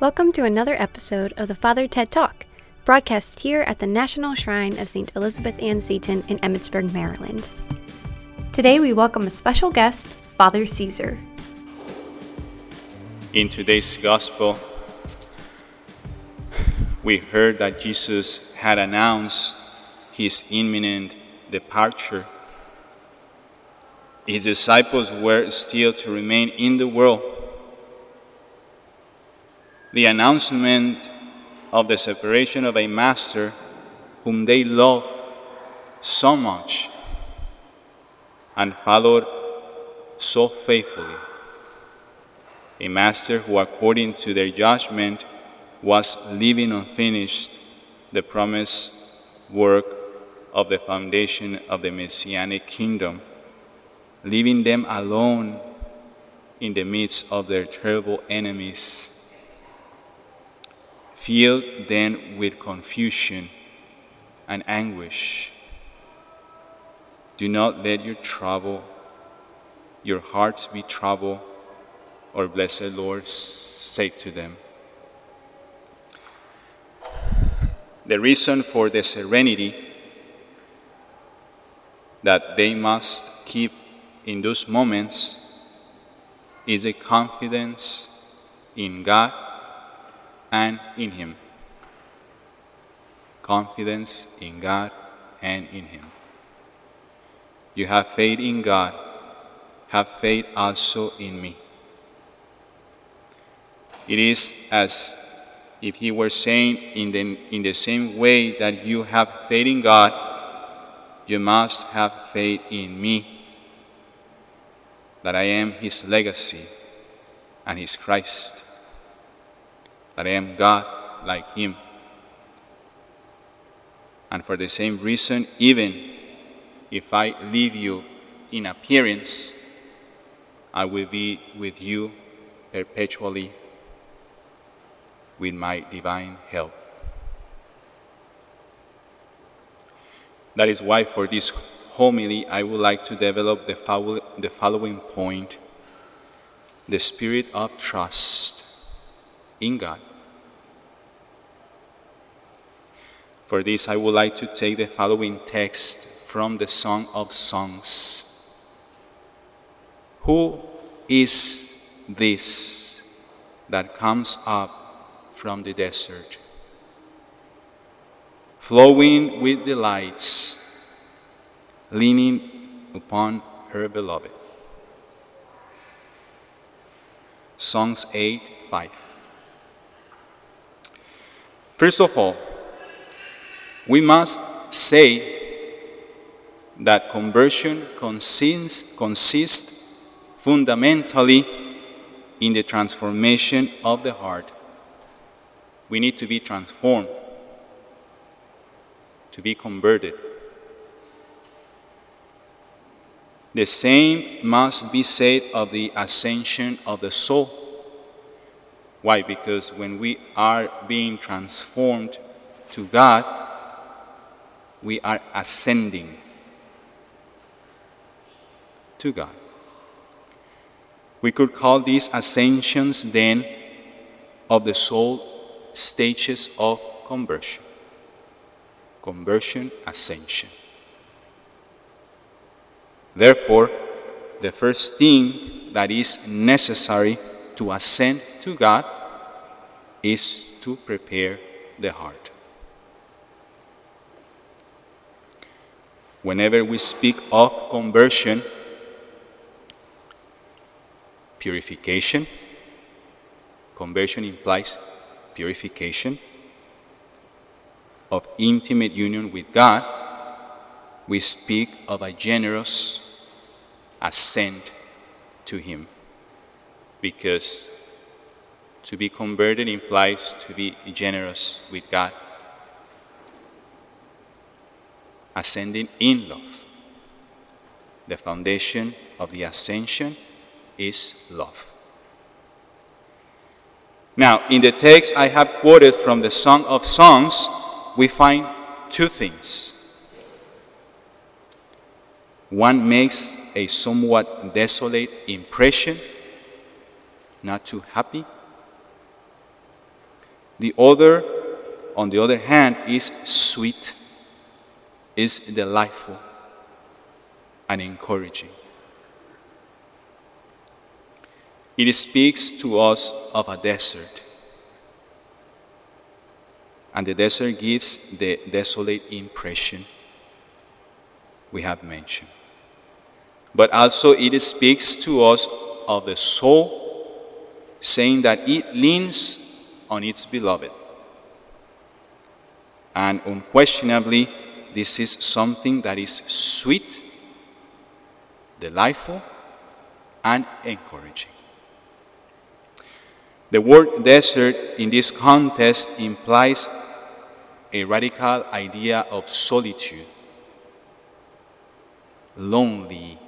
Welcome to another episode of the Father Ted Talk, broadcast here at the National Shrine of St. Elizabeth Ann Seton in Emmitsburg, Maryland. Today we welcome a special guest, Father Caesar. In today's gospel, we heard that Jesus had announced his imminent departure. His disciples were still to remain in the world the announcement of the separation of a master whom they loved so much and followed so faithfully. A master who, according to their judgment, was leaving unfinished the promised work of the foundation of the Messianic kingdom, leaving them alone in the midst of their terrible enemies filled then with confusion and anguish. Do not let your trouble, your hearts be troubled, or blessed Lord say to them. The reason for the serenity that they must keep in those moments is a confidence in God and in Him. Confidence in God and in Him. You have faith in God, have faith also in me. It is as if He were saying, in the, in the same way that you have faith in God, you must have faith in me, that I am His legacy and His Christ that I am God like Him. And for the same reason, even if I leave you in appearance, I will be with you perpetually with my divine help. That is why, for this homily, I would like to develop the, following point the spirit of trust in God. For this, I would like to take the following text from the Song of Songs. Who is this that comes up from the desert, flowing with delights, leaning upon her beloved? Songs 8 5. First of all, we must say that conversion consists, consists fundamentally in the transformation of the heart. We need to be transformed, to be converted. The same must be said of the ascension of the soul. Why? Because when we are being transformed to God, we are ascending to God. We could call these ascensions then of the soul stages of conversion. Conversion, ascension. Therefore, the first thing that is necessary to ascend to God is to prepare the heart. Whenever we speak of conversion, purification, conversion implies purification of intimate union with God, we speak of a generous ascent to Him. Because to be converted implies to be generous with God ascending in love. The foundation of the ascension is love. Now, in the text I have quoted from the Song of Songs, we find two things. One makes a somewhat desolate impression, not too happy. The other, on the other hand, is sweet, is delightful, and encouraging. It speaks to us of a desert. And the desert gives the desolate impression we have mentioned. But also, it speaks to us of the soul, saying that it leans on its beloved. And unquestionably, this is something that is sweet, delightful, and encouraging. The word desert in this context implies a radical idea of solitude, lonely.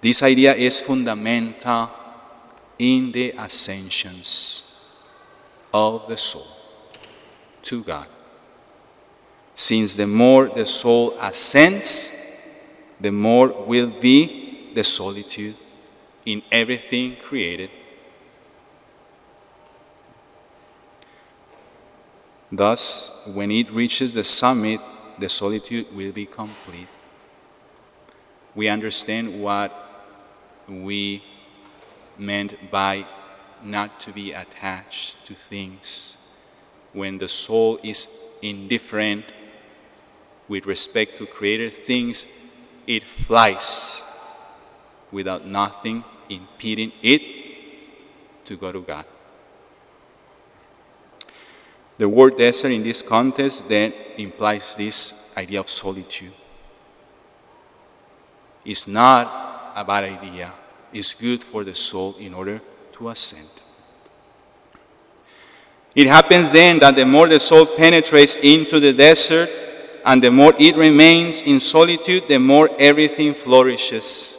This idea is fundamental in the ascensions of the soul to God. Since the more the soul ascends, the more will be the solitude in everything created. Thus, when it reaches the summit, the solitude will be complete. We understand what we meant by not to be attached to things. When the soul is indifferent with respect to created things, it flies without nothing impeding it to go to God. The word desert in this context then implies this idea of solitude. It's not a bad idea, it's good for the soul in order to ascend. It happens then that the more the soul penetrates into the desert and the more it remains in solitude, the more everything flourishes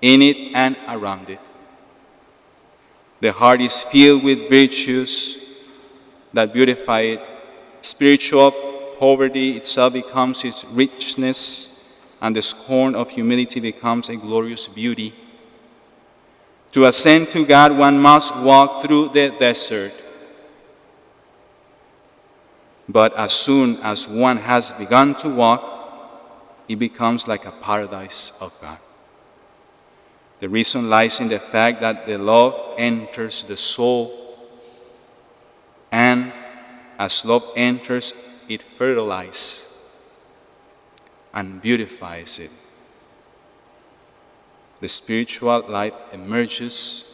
in it and around it. The heart is filled with virtues that beautify it. Spiritual poverty itself becomes its richness, and the scorn of humility becomes a glorious beauty. To ascend to God, one must walk through the desert. But as soon as one has begun to walk, it becomes like a paradise of God. The reason lies in the fact that the love enters the soul, and as love enters, it fertilizes and beautifies it. The spiritual life emerges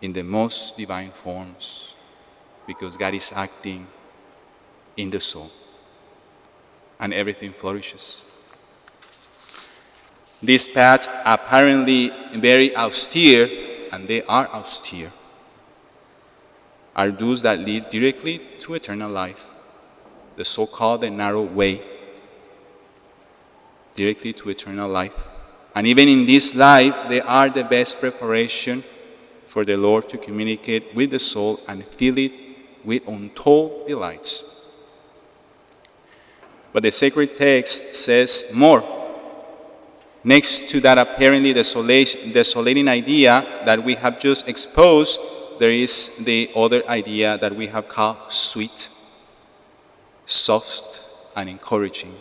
in the most divine forms because God is acting in the soul, and everything flourishes. These paths are apparently very austere, and they are austere, are those that lead directly to eternal life, the so called narrow way, directly to eternal life. And even in this life, they are the best preparation for the Lord to communicate with the soul and fill it with untold delights. But the sacred text says more. Next to that apparently desolating idea that we have just exposed, there is the other idea that we have called sweet, soft, and encouraging.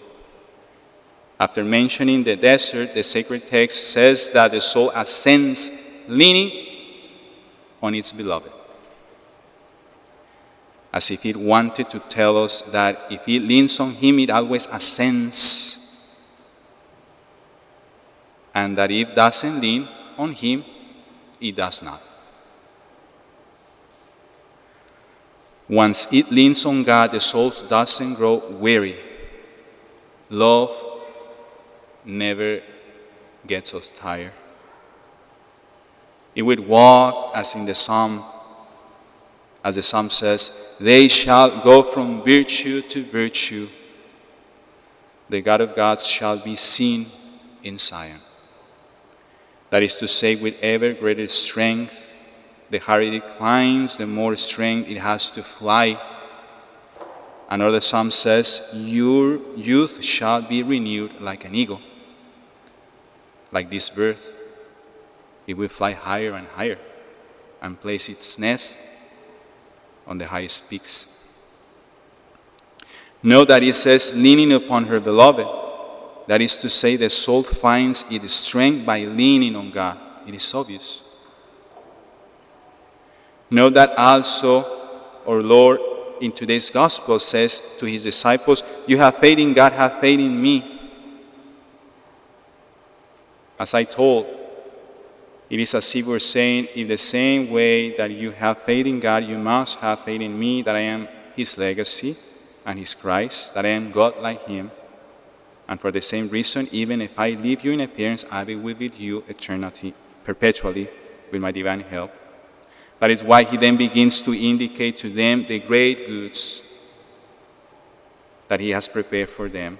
After mentioning the desert, the sacred text says that the soul ascends leaning on its beloved. As if it wanted to tell us that if it leans on him, it always ascends and that if doesn't lean on him, it does not. Once it leans on God, the soul doesn't grow weary. Love never gets us tired. It would walk as in the psalm, as the psalm says, they shall go from virtue to virtue. The God of gods shall be seen in Zion. That is to say, with ever greater strength, the higher it climbs, the more strength it has to fly. Another psalm says, Your youth shall be renewed like an eagle. Like this bird, it will fly higher and higher. and place its nest on the highest peaks. Note that it says, leaning upon her beloved. That is to say, the soul finds its strength by leaning on God. It is obvious. Note that also our Lord in today's gospel says to his disciples, You have faith in God, have faith in me. As I told, it is as if we're saying, in the same way that you have faith in God, you must have faith in me, that I am his legacy and his Christ, that I am God like him. And for the same reason, even if I leave you in appearance, I will be with you eternity, perpetually, with my divine help. That is why he then begins to indicate to them the great goods that he has prepared for them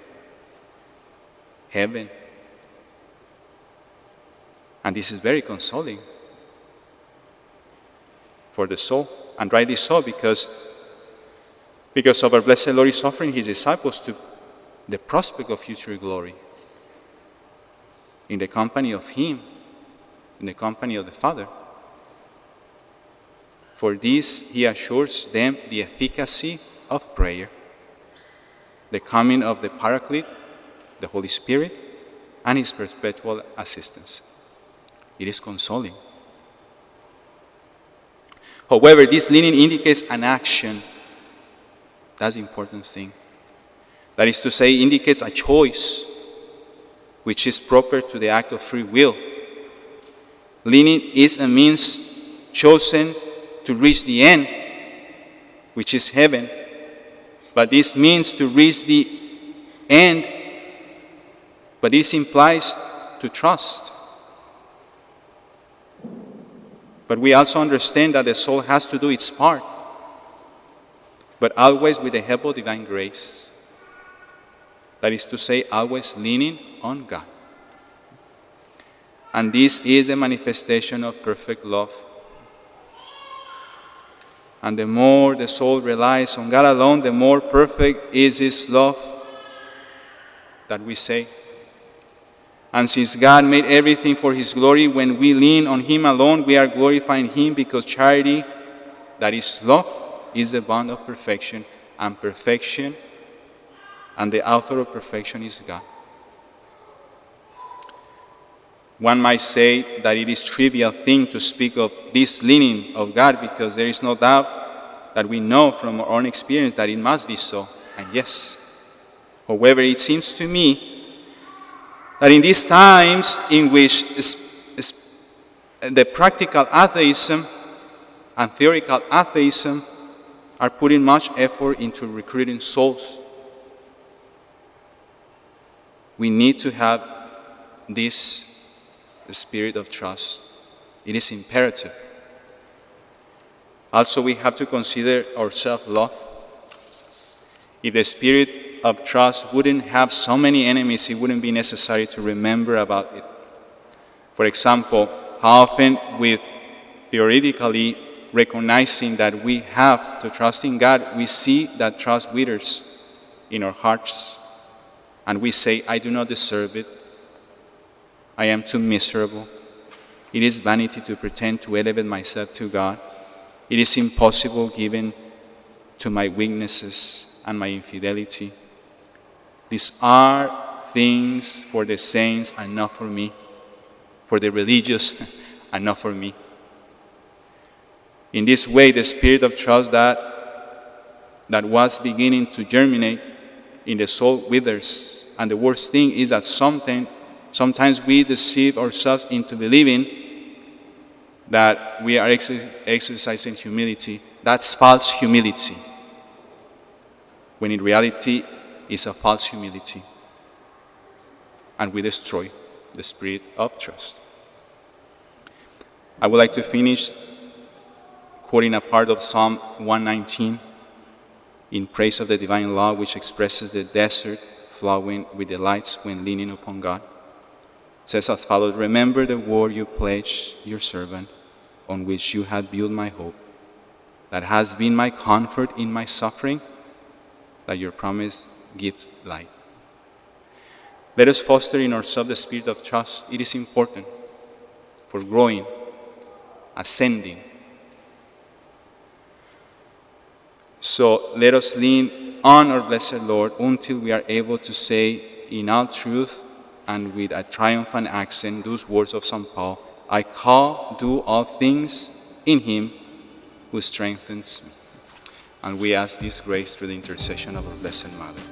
heaven. And this is very consoling for the soul, and rightly so, because, because of our blessed Lord is offering his disciples to the prospect of future glory in the company of him, in the company of the Father. For this, he assures them the efficacy of prayer, the coming of the Paraclete, the Holy Spirit, and his perpetual assistance. It is consoling. However, this leaning indicates an action. That's the important thing. That is to say, indicates a choice, which is proper to the act of free will. Leaning is a means chosen to reach the end, which is heaven. But this means to reach the end, but this implies to trust. But we also understand that the soul has to do its part, but always with the help of divine grace. That is to say, always leaning on God. And this is the manifestation of perfect love and the more the soul relies on God alone, the more perfect is His love that we say. And since God made everything for His glory, when we lean on Him alone, we are glorifying Him because charity, that is love, is the bond of perfection. And perfection, and the author of perfection is God. One might say that it is trivial thing to speak of this leaning of God because there is no doubt that we know from our own experience that it must be so. And yes. However, it seems to me that in these times in which the practical atheism and theoretical atheism are putting much effort into recruiting souls, we need to have this spirit of trust. It is imperative. Also, we have to consider our self love. If the spirit of trust wouldn't have so many enemies, it wouldn't be necessary to remember about it. For example, how often, with theoretically recognizing that we have to trust in God, we see that trust withers in our hearts. And we say, I do not deserve it. I am too miserable. It is vanity to pretend to elevate myself to God. It is impossible given to my weaknesses and my infidelity. These are things for the saints and not for me, for the religious and not for me. In this way, the spirit of trust that, that was beginning to germinate in the soul withers. And the worst thing is that something Sometimes we deceive ourselves into believing that we are exercising humility. That's false humility. When in reality, it's a false humility. And we destroy the spirit of trust. I would like to finish quoting a part of Psalm 119 in praise of the divine law, which expresses the desert flowing with delights when leaning upon God says as follows Remember the word you pledged your servant, on which you had built my hope, that has been my comfort in my suffering, that your promise gives life. Let us foster in ourselves the spirit of trust. It is important for growing, ascending. So let us lean on our blessed Lord until we are able to say in all truth and with a triumphant accent those words of St. Paul I call, do all things in him who strengthens me. And we ask this grace through the intercession of our Blessed Mother.